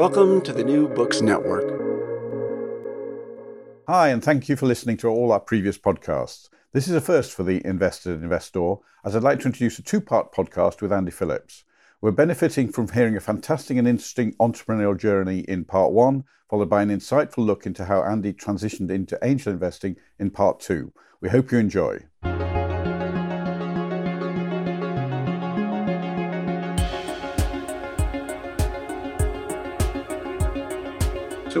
Welcome to the New Books Network. Hi, and thank you for listening to all our previous podcasts. This is a first for the Invested Investor, as I'd like to introduce a two part podcast with Andy Phillips. We're benefiting from hearing a fantastic and interesting entrepreneurial journey in part one, followed by an insightful look into how Andy transitioned into angel investing in part two. We hope you enjoy.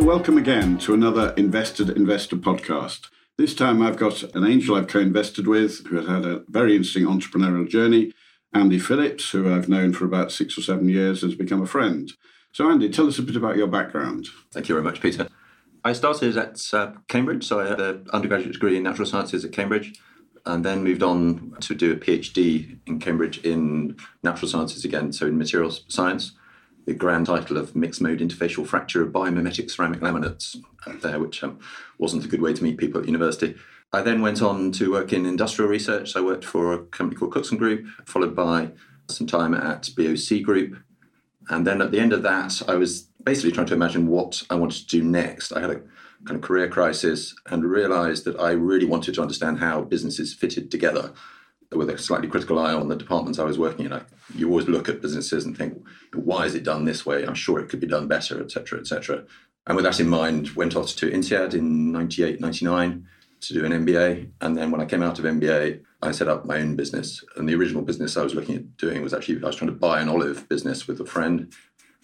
So, welcome again to another Invested Investor podcast. This time I've got an angel I've co invested with who has had a very interesting entrepreneurial journey. Andy Phillips, who I've known for about six or seven years, has become a friend. So, Andy, tell us a bit about your background. Thank you very much, Peter. I started at uh, Cambridge, so I had an undergraduate degree in natural sciences at Cambridge, and then moved on to do a PhD in Cambridge in natural sciences again, so in materials science the grand title of mixed mode interfacial fracture of biomimetic ceramic laminates there, which um, wasn't a good way to meet people at university. I then went on to work in industrial research. I worked for a company called Cookson Group, followed by some time at BOC Group. And then at the end of that, I was basically trying to imagine what I wanted to do next. I had a kind of career crisis and realized that I really wanted to understand how businesses fitted together with a slightly critical eye on the departments I was working in. I, you always look at businesses and think, why is it done this way? I'm sure it could be done better, etc., etc. And with that in mind, went off to INSEAD in 98, 99 to do an MBA. And then when I came out of MBA, I set up my own business. And the original business I was looking at doing was actually, I was trying to buy an olive business with a friend,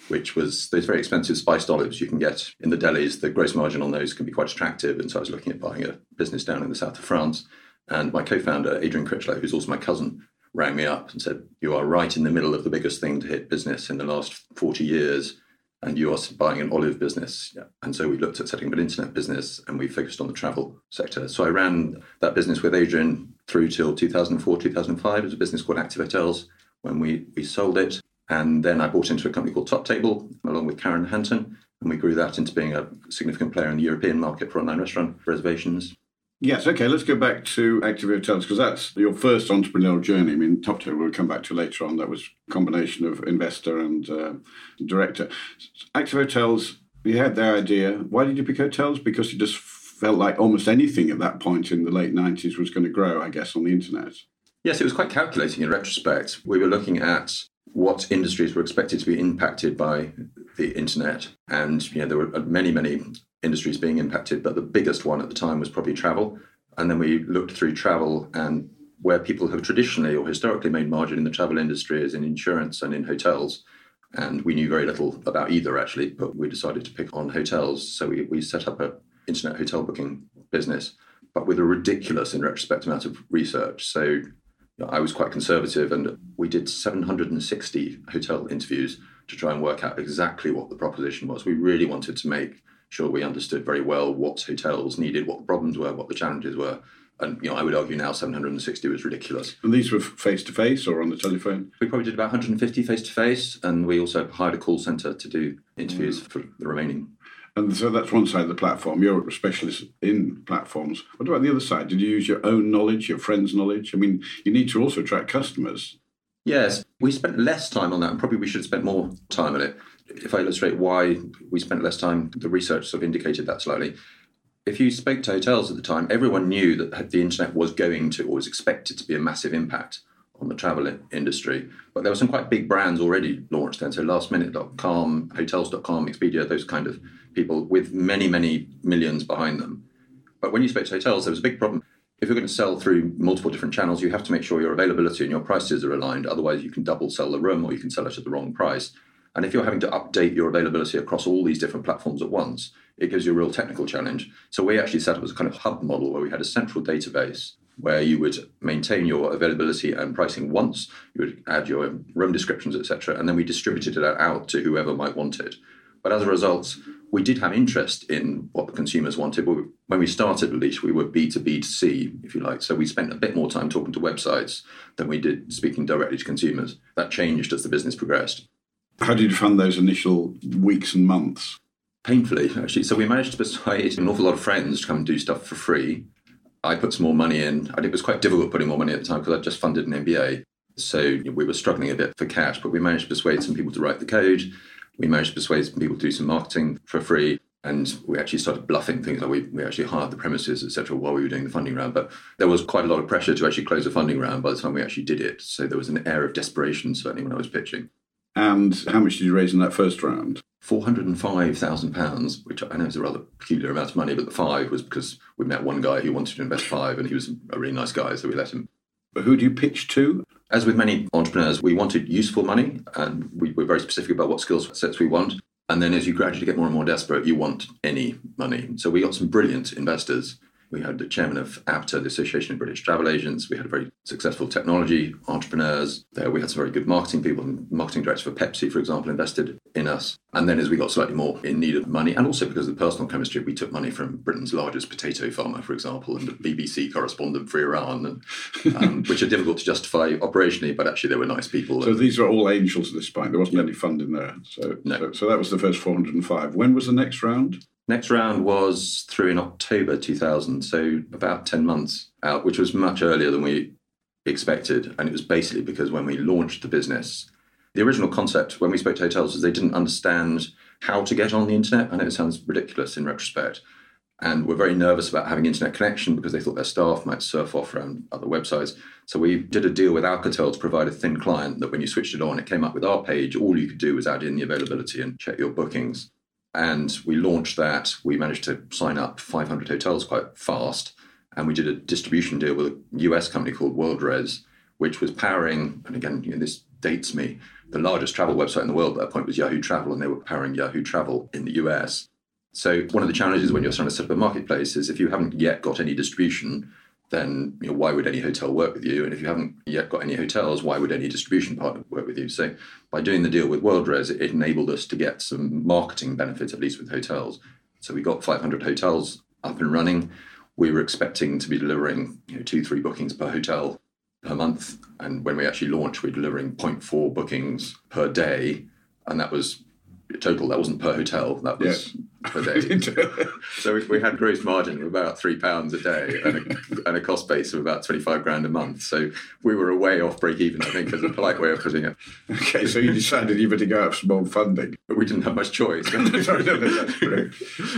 which was those very expensive spiced olives you can get in the delis. The gross margin on those can be quite attractive. And so I was looking at buying a business down in the south of France and my co founder, Adrian Critchlow, who's also my cousin, rang me up and said, You are right in the middle of the biggest thing to hit business in the last 40 years, and you are buying an olive business. Yeah. And so we looked at setting up an internet business and we focused on the travel sector. So I ran that business with Adrian through till 2004, 2005. It was a business called Active Hotels when we, we sold it. And then I bought into a company called Top Table along with Karen Hanton. And we grew that into being a significant player in the European market for online restaurant reservations. Yes, okay, let's go back to Active Hotels because that's your first entrepreneurial journey. I mean, Top Table we'll come back to later on. That was a combination of investor and uh, director. Active Hotels, you had their idea. Why did you pick hotels? Because you just felt like almost anything at that point in the late 90s was going to grow, I guess, on the internet. Yes, it was quite calculating in retrospect. We were looking at what industries were expected to be impacted by the internet. And you know, there were many, many industries being impacted, but the biggest one at the time was probably travel. And then we looked through travel and where people have traditionally or historically made margin in the travel industry is in insurance and in hotels. And we knew very little about either actually, but we decided to pick on hotels. So we, we set up an internet hotel booking business, but with a ridiculous, in retrospect, amount of research. So I was quite conservative and we did 760 hotel interviews to try and work out exactly what the proposition was. We really wanted to make sure we understood very well what hotels needed, what the problems were, what the challenges were. And you know, I would argue now 760 was ridiculous. And these were face to face or on the telephone? We probably did about 150 face to face, and we also hired a call centre to do interviews mm. for the remaining. And so that's one side of the platform. You're a specialist in platforms. What about the other side? Did you use your own knowledge, your friends' knowledge? I mean, you need to also attract customers. Yes, we spent less time on that, and probably we should have spent more time on it if I illustrate why we spent less time, the research sort of indicated that slightly. If you spoke to hotels at the time, everyone knew that the internet was going to or was expected to be a massive impact on the travel industry. But there were some quite big brands already launched then. So lastminute.com, hotels.com, Expedia, those kind of people with many, many millions behind them. But when you spoke to hotels, there was a big problem. If you're going to sell through multiple different channels, you have to make sure your availability and your prices are aligned. Otherwise, you can double sell the room or you can sell it at the wrong price. And if you're having to update your availability across all these different platforms at once, it gives you a real technical challenge. So we actually set up as a kind of hub model where we had a central database where you would maintain your availability and pricing once, you would add your room descriptions, etc., and then we distributed it out to whoever might want it. But as a result, we did have interest in what the consumers wanted. When we started, at least, we were B2B to C, if you like. So we spent a bit more time talking to websites than we did speaking directly to consumers. That changed as the business progressed. How did you fund those initial weeks and months? Painfully, actually. So we managed to persuade an awful lot of friends to come and do stuff for free. I put some more money in. It was quite difficult putting more money at the time because I'd just funded an MBA. So we were struggling a bit for cash, but we managed to persuade some people to write the code. we managed to persuade some people to do some marketing for free. And we actually started bluffing things like we, we actually hired the premises, etc., while we were doing the funding round. But there was quite a lot of pressure to actually close the funding round by the time we actually did it. So there was an air of desperation, certainly, when I was pitching. And how much did you raise in that first round? £405,000, which I know is a rather peculiar amount of money, but the five was because we met one guy who wanted to invest five and he was a really nice guy, so we let him. But who do you pitch to? As with many entrepreneurs, we wanted useful money and we were very specific about what skill sets we want. And then as you gradually get more and more desperate, you want any money. So we got some brilliant investors we had the chairman of ABTA, the Association of British Travel Agents. We had very successful technology entrepreneurs there. We had some very good marketing people. And marketing director for Pepsi, for example, invested in us. And then as we got slightly more in need of money, and also because of the personal chemistry, we took money from Britain's largest potato farmer, for example, and the BBC correspondent for Iran, and, um, which are difficult to justify operationally, but actually they were nice people. So these are all angels at this point. There wasn't any funding there. So, no. so, so that was the first 405. When was the next round? Next round was through in October 2000, so about 10 months out, which was much earlier than we expected. And it was basically because when we launched the business, the original concept when we spoke to hotels was they didn't understand how to get on the internet. I know it sounds ridiculous in retrospect. And were very nervous about having internet connection because they thought their staff might surf off around other websites. So we did a deal with Alcatel to provide a thin client that when you switched it on, it came up with our page. All you could do was add in the availability and check your bookings and we launched that. We managed to sign up 500 hotels quite fast, and we did a distribution deal with a US company called WorldRes, which was powering. And again, you know, this dates me. The largest travel website in the world at that point was Yahoo Travel, and they were powering Yahoo Travel in the US. So one of the challenges when you're trying to set up a marketplace is if you haven't yet got any distribution, then you know, why would any hotel work with you? And if you haven't yet got any hotels, why would any distribution partner work with you? So by doing the deal with WorldRes, it enabled us to get some marketing benefits, at least with hotels. So we got 500 hotels up and running. We were expecting to be delivering you know, two, three bookings per hotel per month. And when we actually launched, we we're delivering 0.4 bookings per day. And that was total. That wasn't per hotel. That was yeah. per day. so we, we, had gross margin of about three pounds a day and a, and a, cost base of about twenty five grand a month. So we were way off break even. I think, as a polite way of putting it. Okay, so you decided you better go out for more funding, but we didn't have much choice. Sorry, no, no,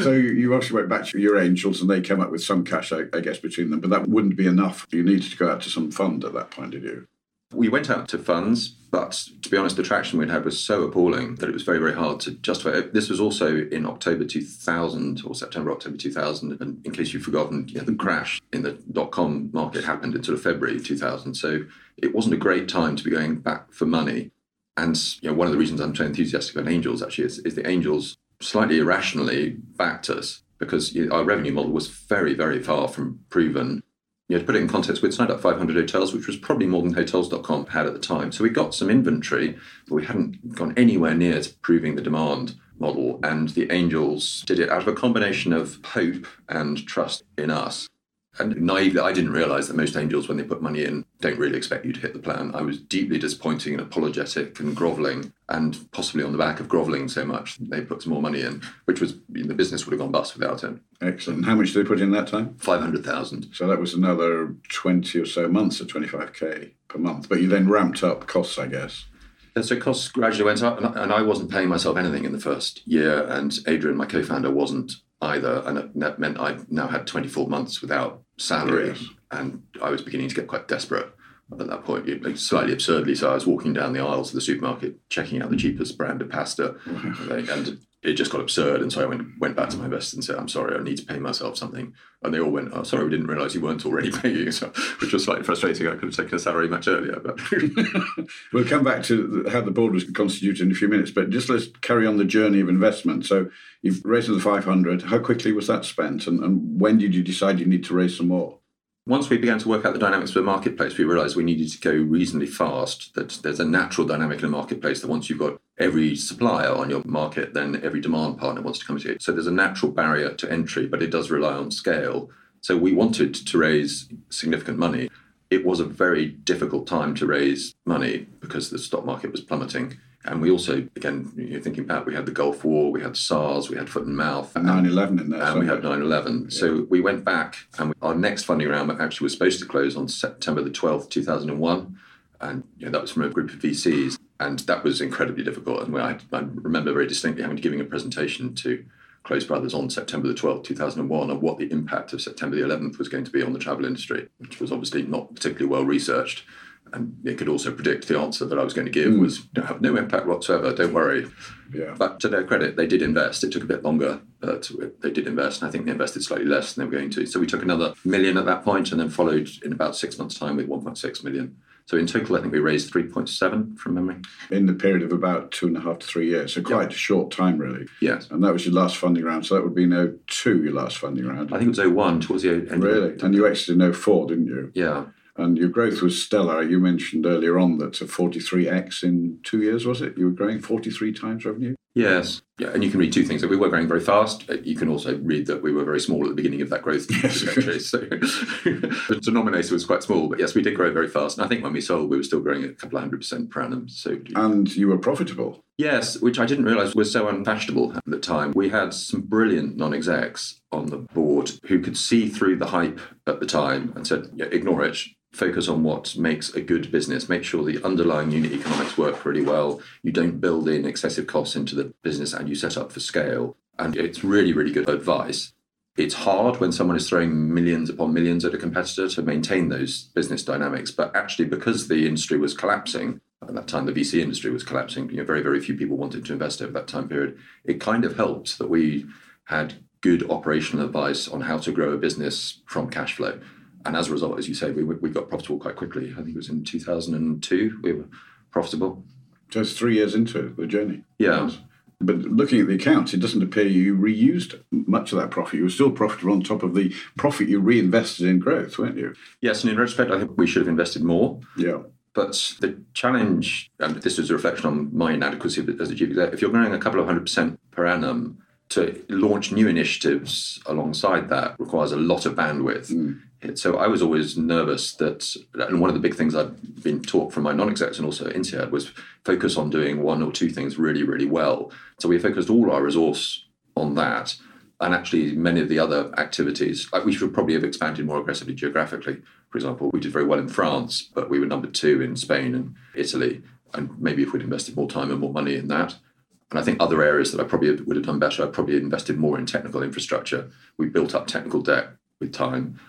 so you obviously went back to your angels, and they came up with some cash, I, I guess, between them. But that wouldn't be enough. You needed to go out to some fund at that point, did you? We went out to funds, but to be honest, the traction we'd had was so appalling that it was very, very hard to justify. This was also in October 2000 or September, October 2000. And in case you've forgotten, you know, the crash in the dot com market happened in sort of February 2000. So it wasn't a great time to be going back for money. And you know, one of the reasons I'm so enthusiastic about angels actually is, is the angels slightly irrationally backed us because our revenue model was very, very far from proven you know, to put it in context, we'd signed up 500 hotels, which was probably more than Hotels.com had at the time. So we got some inventory, but we hadn't gone anywhere near to proving the demand model. And the angels did it out of a combination of hope and trust in us. And naively, I didn't realize that most angels, when they put money in, don't really expect you to hit the plan. I was deeply disappointing and apologetic and groveling, and possibly on the back of groveling so much, they put some more money in, which was the business would have gone bust without it. Excellent. How much did they put in that time? 500,000. So that was another 20 or so months at 25k per month. But you then ramped up costs, I guess. And so costs gradually went up, and I wasn't paying myself anything in the first year, and Adrian, my co-founder, wasn't either, and that meant I now had 24 months without salary, yes. and I was beginning to get quite desperate at that point. Slightly absurdly, so I was walking down the aisles of the supermarket, checking out the cheapest brand of pasta, and it just got absurd. And so I went went back to my investors and said, "I'm sorry, I need to pay myself something." And they all went, "Oh, sorry, we didn't realise you weren't already paying." So, which was slightly frustrating. I could have taken a salary much earlier. But we'll come back to how the board was constituted in a few minutes. But just let's carry on the journey of investment. So you've raised the 500. How quickly was that spent, and, and when did you decide you need to raise some more? Once we began to work out the dynamics of the marketplace, we realized we needed to go reasonably fast, that there's a natural dynamic in a marketplace that once you've got every supplier on your market, then every demand partner wants to come to you. So there's a natural barrier to entry, but it does rely on scale. So we wanted to raise significant money. It was a very difficult time to raise money because the stock market was plummeting. And we also, again, you're thinking back, we had the Gulf War, we had SARS, we had foot and mouth. And 9 11 in there. And we had 9 11. Yeah. So we went back, and we, our next funding round actually was supposed to close on September the 12th, 2001. And you know, that was from a group of VCs. And that was incredibly difficult. And I, I remember very distinctly having to giving a presentation to Close Brothers on September the 12th, 2001, on what the impact of September the 11th was going to be on the travel industry, which was obviously not particularly well researched. And it could also predict the answer that I was going to give mm. was have no impact whatsoever, don't worry. Yeah. But to their credit, they did invest. It took a bit longer, but they did invest. And I think they invested slightly less than they were going to. So we took another million at that point and then followed in about six months' time with 1.6 million. So in total, I think we raised 3.7 from memory. In the period of about two and a half to three years. So quite a short time, really. Yes. And that was your last funding round. So that would be no 02, your last funding round. I think it was 01 towards the end. Really? And you exited in 04, didn't you? Yeah. And your growth was stellar. You mentioned earlier on that a 43x in two years, was it? You were growing 43 times revenue? Yes. Yeah, and you can read two things. That we were growing very fast. Uh, you can also read that we were very small at the beginning of that growth yes. so the denominator was quite small, but yes, we did grow very fast. And I think when we sold, we were still growing at a couple of hundred percent per annum. So and you were profitable. Yes, which I didn't realise was so unfashionable at the time. We had some brilliant non-execs on the board who could see through the hype at the time and said, yeah, "Ignore it focus on what makes a good business. Make sure the underlying unit economics work really well. You don't build in excessive costs into the business and you set up for scale. And it's really, really good advice. It's hard when someone is throwing millions upon millions at a competitor to maintain those business dynamics. But actually, because the industry was collapsing, at that time the VC industry was collapsing, you know, very, very few people wanted to invest over that time period. It kind of helped that we had good operational advice on how to grow a business from cash flow and as a result, as you say, we, we got profitable quite quickly. I think it was in 2002 we were profitable. Just three years into the journey. Yeah. But looking at the accounts, it doesn't appear you reused much of that profit. You were still profitable on top of the profit you reinvested in growth, weren't you? Yes, and in retrospect, I think we should have invested more. Yeah. But the challenge, and this is a reflection on my inadequacy as a chief executive, if you're growing a couple of hundred percent per annum, to launch new initiatives alongside that requires a lot of bandwidth. Mm. So I was always nervous that, and one of the big things I've been taught from my non-execs and also INSEAD was focus on doing one or two things really, really well. So we focused all our resource on that. And actually, many of the other activities, like we should probably have expanded more aggressively geographically. For example, we did very well in France, but we were number two in Spain and Italy. And maybe if we'd invested more time and more money in that, and I think other areas that I probably would have done better, I probably invested more in technical infrastructure. We built up technical debt with time.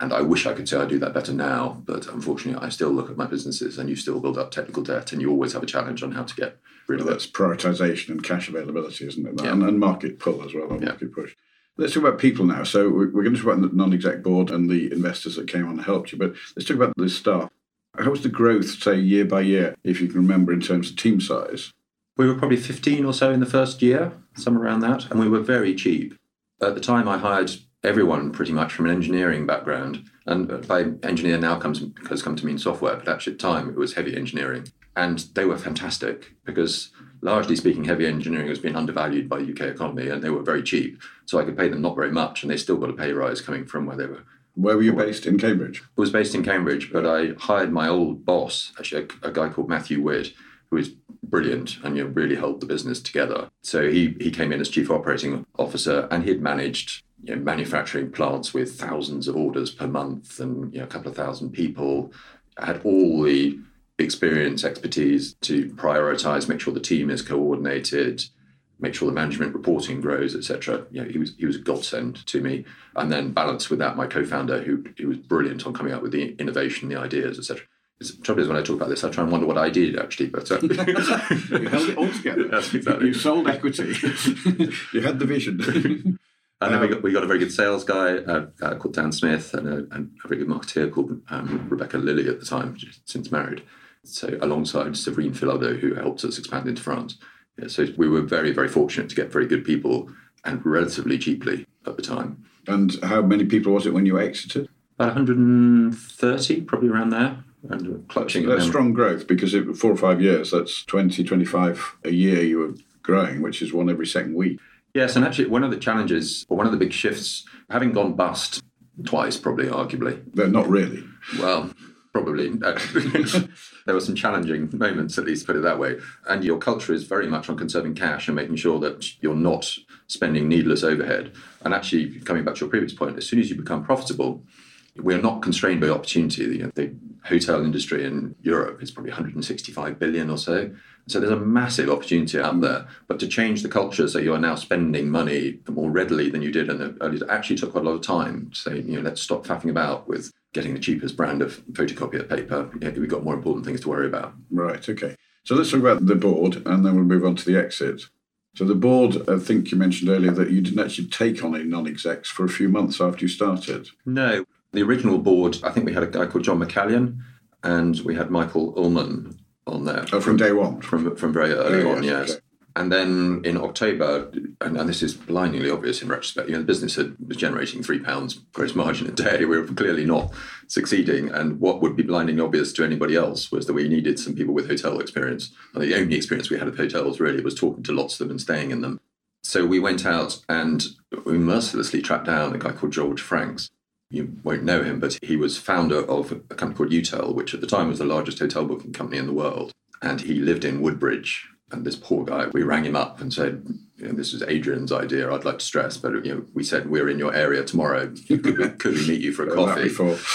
And I wish I could say I do that better now, but unfortunately, I still look at my businesses and you still build up technical debt and you always have a challenge on how to get rid well, of that's it. That's prioritization and cash availability, isn't it? Yeah. And, and, market pull as well, yeah. market push. Let's talk about people now. So we're going to talk about the non-exec board and the investors that came on and helped you, but let's talk about the staff. How was the growth, say, year by year, if you can remember, in terms of team size? We were probably 15 or so in the first year, somewhere around that, and we were very cheap. At the time, I hired everyone pretty much from an engineering background. And by engineer now comes has come to mean software, but actually at the time it was heavy engineering. And they were fantastic because largely speaking, heavy engineering has been undervalued by the UK economy and they were very cheap. So I could pay them not very much and they still got a pay rise coming from where they were. Where were you based? In Cambridge? I was based in Cambridge, but I hired my old boss, actually a, a guy called Matthew Witt, who is brilliant and you know, really held the business together. So he he came in as chief operating officer and he'd managed you know, manufacturing plants with thousands of orders per month and you know, a couple of thousand people. had all the experience, expertise to prioritize, make sure the team is coordinated, make sure the management reporting grows, etc. You know, he was he was a godsend to me. And then balance with that my co-founder, who who was brilliant on coming up with the innovation, the ideas, etc. The trouble is, when I talk about this, I try and wonder what I did actually. But uh, you held it all together. That's exactly. You sold equity. you had the vision. And then we got we got a very good sales guy uh, uh, called Dan Smith and a, and a, very good marketeer called um, Rebecca Lilly at the time, since married. So alongside Severine Filado, who helped us expand into France. Yeah, so we were very very fortunate to get very good people and relatively cheaply at the time. And how many people was it when you exited? About 130, probably around there. And clutching. That's, that's strong growth because it, four or five years, that's 20, 25 a year you were growing, which is one every second week. Yes, and actually, one of the challenges, or one of the big shifts, having gone bust twice, probably, arguably. They're not really. Well, probably. Uh, there were some challenging moments, at least put it that way. And your culture is very much on conserving cash and making sure that you're not spending needless overhead. And actually, coming back to your previous point, as soon as you become profitable, we're not constrained by opportunity. You know, they, hotel industry in Europe is probably 165 billion or so. So there's a massive opportunity out there. But to change the culture so you are now spending money more readily than you did in the early days actually took quite a lot of time to say, you know, let's stop faffing about with getting the cheapest brand of photocopier paper. We've got more important things to worry about. Right, okay. So let's talk about the board and then we'll move on to the exit. So the board, I think you mentioned earlier that you didn't actually take on any non-execs for a few months after you started. No, the original board, I think we had a guy called John McCallion and we had Michael Ullman on there. Oh, from day one? From, from very early Oh, on, yes, yes. okay. And then in October, and, and this is blindingly obvious in retrospect, you know, the business had, was generating three pounds gross margin a day. We were clearly not succeeding. And what would be blindingly obvious to anybody else was that we needed some people with hotel experience. And the only experience we had of hotels really was talking to lots of them and staying in them. So we went out and we mercilessly tracked down a guy called George Franks. You won't know him, but he was founder of a company called Utell, which at the time was the largest hotel booking company in the world. And he lived in Woodbridge. And this poor guy, we rang him up and said, you know, this is Adrian's idea. I'd like to stress, but you know, we said we're in your area tomorrow. Could we, could we meet you for a coffee? before.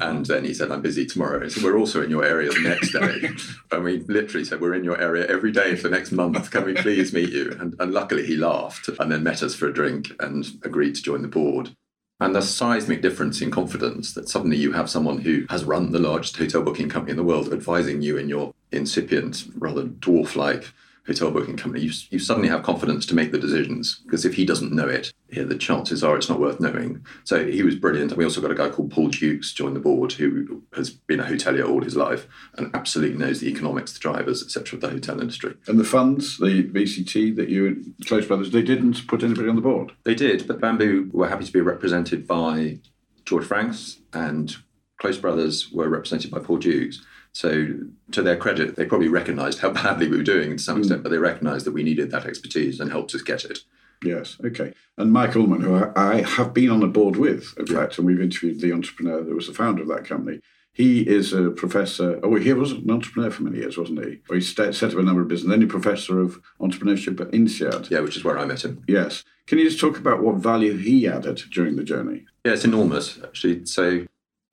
And then he said, I'm busy tomorrow. So we're also in your area the next day. and we literally said, We're in your area every day for the next month. Can we please meet you? And, and luckily he laughed and then met us for a drink and agreed to join the board. And the seismic difference in confidence that suddenly you have someone who has run the largest hotel booking company in the world advising you in your incipient, rather dwarf like hotel booking company. You, you suddenly have confidence to make the decisions because if he doesn't know it, yeah, the chances are it's not worth knowing. So he was brilliant. And we also got a guy called Paul Dukes join the board who has been a hotelier all his life and absolutely knows the economics, the drivers, etc. of the hotel industry. And the funds, the VCT that you and Close Brothers, they didn't put anybody on the board. They did, but Bamboo were happy to be represented by George Franks and Close Brothers were represented by Paul Dukes. So, to their credit, they probably recognised how badly we were doing to some hmm. extent, but they recognised that we needed that expertise and helped us get it. Yes, okay. And Mike Ullman, who I, I have been on the board with, in fact, and we've interviewed the entrepreneur that was the founder of that company. He is a professor. Oh, he was an entrepreneur for many years, wasn't he? Or he set up a number of businesses. Then he professor of entrepreneurship at INSEAD. Yeah, which is where I met him. Yes. Can you just talk about what value he added during the journey? Yeah, it's enormous actually. So,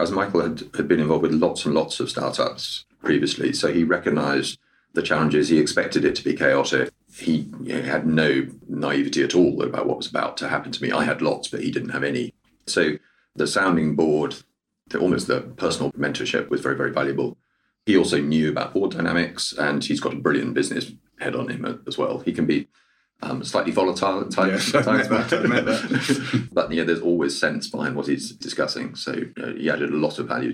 as Michael had, had been involved with lots and lots of startups previously, so he recognised the challenges. He expected it to be chaotic. He you know, had no naivety at all about what was about to happen to me. I had lots, but he didn't have any. So, the sounding board, the, almost the personal mentorship, was very, very valuable. He also knew about board dynamics, and he's got a brilliant business head on him as well. He can be um, slightly volatile at times. Yes, I met that, I met that. but yeah, there's always sense behind what he's discussing. So uh, he added a lot of value.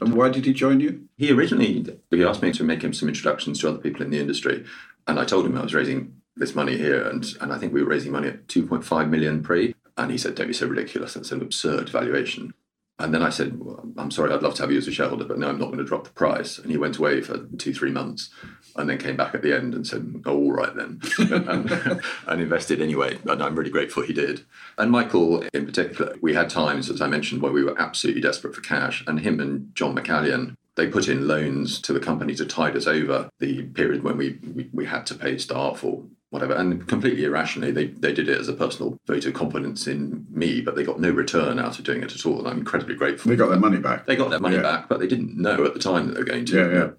And why did he join you? He originally he asked me to make him some introductions to other people in the industry, and I told him I was raising this money here, and and I think we were raising money at 2.5 million pre, and he said, "Don't be so ridiculous. That's an absurd valuation." And then I said, well, I'm sorry, I'd love to have you as a shareholder, but no, I'm not going to drop the price. And he went away for two, three months and then came back at the end and said, oh, all right then, and, and invested anyway. And I'm really grateful he did. And Michael, in particular, we had times, as I mentioned, where we were absolutely desperate for cash. And him and John McCallion, they put in loans to the company to tide us over the period when we, we, we had to pay staff or whatever. And completely irrationally, they, they did it as a personal vote of confidence in me, but they got no return out of doing it at all. And I'm incredibly grateful. They got their money back. They got their money Yeah. back, but they didn't know at the time that they were going to. Yeah, yeah.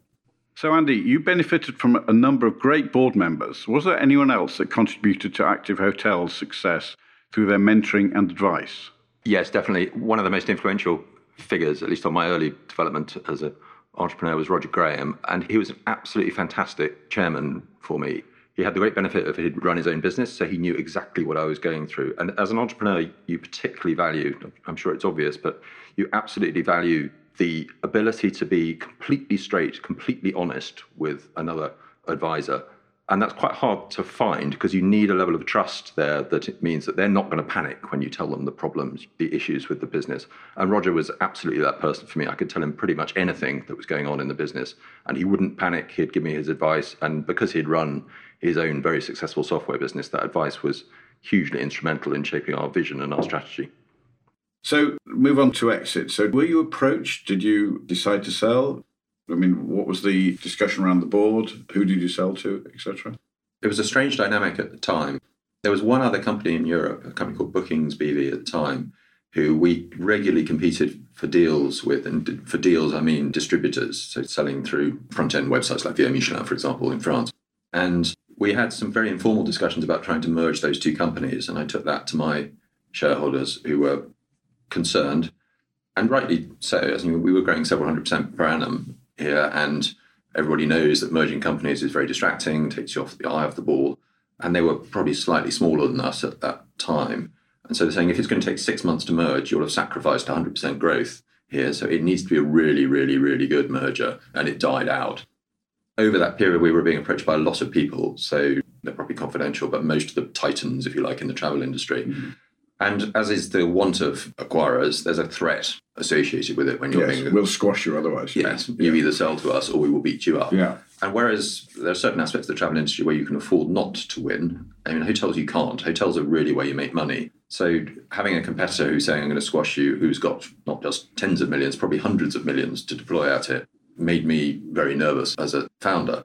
So, Andy, you benefited from a number of great board members. Was there anyone else that contributed to Active Hotel's success through their mentoring and advice? Yes, definitely. One of the most influential figures, at least on my early development as an entrepreneur, was Roger Graham. And he was an absolutely fantastic chairman for me. He had the great benefit of he'd run his own business, so he knew exactly what I was going through. And as an entrepreneur, you particularly value, I'm sure it's obvious, but you absolutely value the ability to be completely straight, completely honest with another advisor. And that's quite hard to find because you need a level of trust there that it means that they're not going to panic when you tell them the problems, the issues with the business. And Roger was absolutely that person for me. I could tell him pretty much anything that was going on in the business, and he wouldn't panic. He'd give me his advice. And because he'd run his own very successful software business, that advice was hugely instrumental in shaping our vision and our strategy. So, move on to exit. So, were you approached? Did you decide to sell? I mean, what was the discussion around the board? Who did you sell to, etc.? It was a strange dynamic at the time. There was one other company in Europe, a company called Bookings BV at the time, who we regularly competed for deals with. And for deals, I mean distributors, so selling through front end websites like Via Michelin, for example, in France. And we had some very informal discussions about trying to merge those two companies. And I took that to my shareholders who were concerned, and rightly so. As we were growing several hundred percent per annum here, and everybody knows that merging companies is very distracting, takes you off the eye of the ball. And they were probably slightly smaller than us at that time. And so they're saying if it's going to take six months to merge, you'll have sacrificed 100% growth here. So it needs to be a really, really, really good merger. And it died out. Over that period, we were being approached by a lot of people. So they're probably confidential, but most of the titans, if you like, in the travel industry. Mm-hmm. And as is the want of acquirers, there's a threat associated with it when you're yes, being. We'll squash you otherwise. Yes, yeah. you either sell to us or we will beat you up. Yeah. And whereas there are certain aspects of the travel industry where you can afford not to win, I mean, hotels you can't. Hotels are really where you make money. So having a competitor who's saying, I'm going to squash you, who's got not just tens of millions, probably hundreds of millions to deploy at it, made me very nervous as a founder.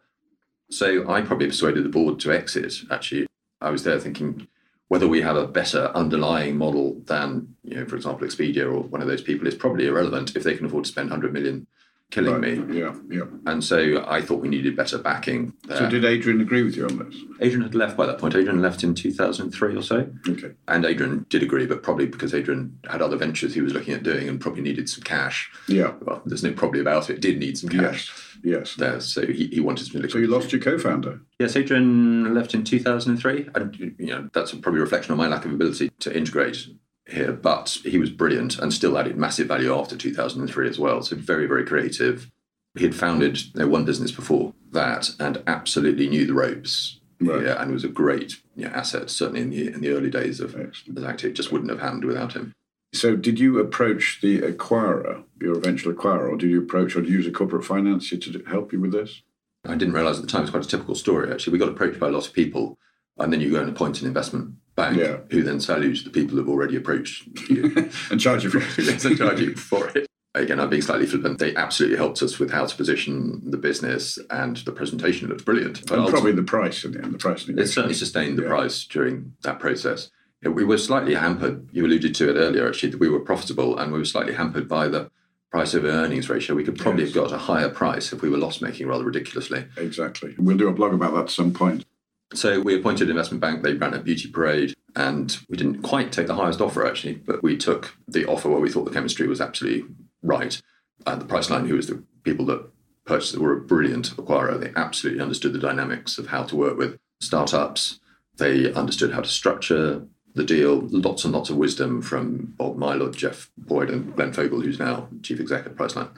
So I probably persuaded the board to exit, actually. I was there thinking, whether we have a better underlying model than, you know, for example, Expedia or one of those people is probably irrelevant if they can afford to spend 100 million killing right. me. Yeah, yeah. And so I thought we needed better backing. There. So did Adrian agree with you on this? Adrian had left by that point. Adrian left in 2003 or so. Okay. And Adrian did agree, but probably because Adrian had other ventures he was looking at doing and probably needed some cash. Yeah. Well, there's no probably about it. Did need some cash. Yes. Yes. There, so he, he wanted to. So you lost your co-founder. Yes, Adrian left in 2003, and you know that's probably a reflection on my lack of ability to integrate here. But he was brilliant and still added massive value after 2003 as well. So very, very creative he had founded you know, one business before that and absolutely knew the ropes. Right. Yeah, and was a great yeah, asset, certainly in the in the early days of Excellent. It just wouldn't have happened without him. So, did you approach the acquirer, your eventual acquirer, or did you approach or use a corporate financier to help you with this? I didn't realise at the time it's quite a typical story. Actually, we got approached by a lot of people, and then you go and appoint an investment bank, yeah. who then to the people who've already approached you and charge you for it. and charge you for it again, I'm being slightly flippant. They absolutely helped us with how to position the business, and the presentation looked brilliant. But and probably the price in the end, the price. It certainly sustained the yeah. price during that process. we were slightly hampered. You alluded to it earlier, actually, that we were profitable, and we were slightly hampered by the price over earnings ratio. We could probably yes. have got a higher price if we were loss making rather ridiculously. Exactly. We'll do a blog about that at some point. So we appointed an investment bank. They ran a beauty parade, and we didn't quite take the highest offer actually, but we took the offer where we thought the chemistry was absolutely right. And the Priceline, who was the people that purchased it, were a brilliant acquirer. They absolutely understood the dynamics of how to work with startups. They understood how to structure the deal. Lots and lots of wisdom from Bob Mylod, Jeff Boyd, and Glenn Fogel, who's now chief exec at Priceline.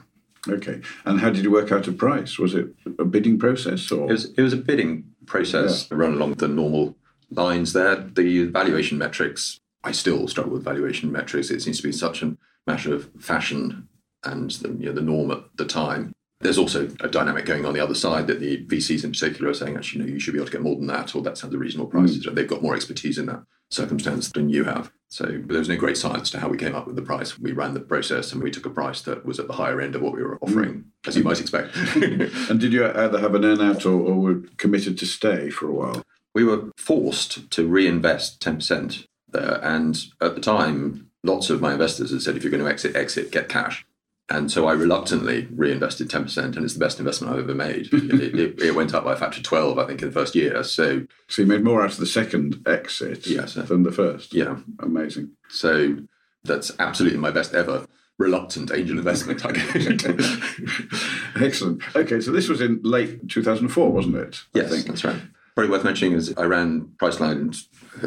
Okay. And how did you work out a price? Was it a bidding process or? It was, it was a bidding process yeah. run along the normal lines there. The valuation metrics, I still struggle with valuation metrics. It seems to be such a matter of fashion and the, you know, the norm at the time. There's also a dynamic going on the other side that the VCs in particular are saying, actually, no, you should be able to get more than that, or that sounds a reasonable price. Mm. They've got more expertise in that circumstance than you have. So there was no great science to how we came up with the price. We ran the process and we took a price that was at the higher end of what we were offering, mm. as you might expect. and did you either have an earnout or, or were committed to stay for a while? We were forced to reinvest 10% there. And at the time, lots of my investors had said, if you're going to exit, exit, get cash. And so I reluctantly reinvested 10%, and it's the best investment I've ever made. it, it, it, went up by a factor of 12, I think, in the first year. So, so you made more out of the second exit yes, than the first? Yeah. Amazing. So that's absolutely my best ever reluctant angel investment. Excellent. Okay, so this was in late 2004, wasn't it? Yes, that's right. Probably worth mentioning is I ran Priceline.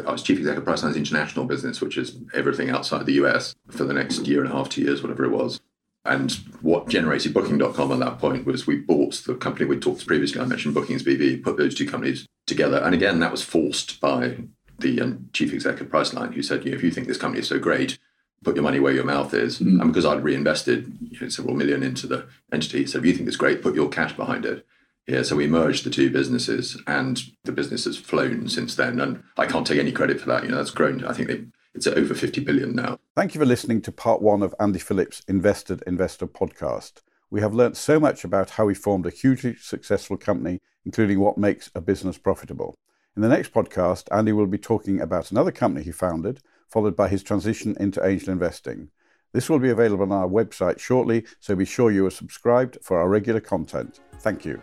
I was chief executive of Priceline's international business, which is everything outside the US, for the next year and a half, two years, whatever it was. And what generated Booking.com at that point was we bought the company we talked to previously. I mentioned Bookings BV, put those two companies together. And again, that was forced by the um, chief executive Priceline, who said, you know, if you think this company is so great, put your money where your mouth is. Mm. And because I'd reinvested you know, several million into the entity, he said, if you think it's great, put your cash behind it. Yeah, so we merged the two businesses, and the business has flown since then. And I can't take any credit for that. You know, that's grown. I think they it's at over 50 billion now. Thank you for listening to part one of Andy Phillips' Invested Investor podcast. We have learnt so much about how he formed a hugely successful company, including what makes a business profitable. In the next podcast, Andy will be talking about another company he founded, followed by his transition into angel investing. This will be available on our website shortly, so be sure you are subscribed for our regular content. Thank you.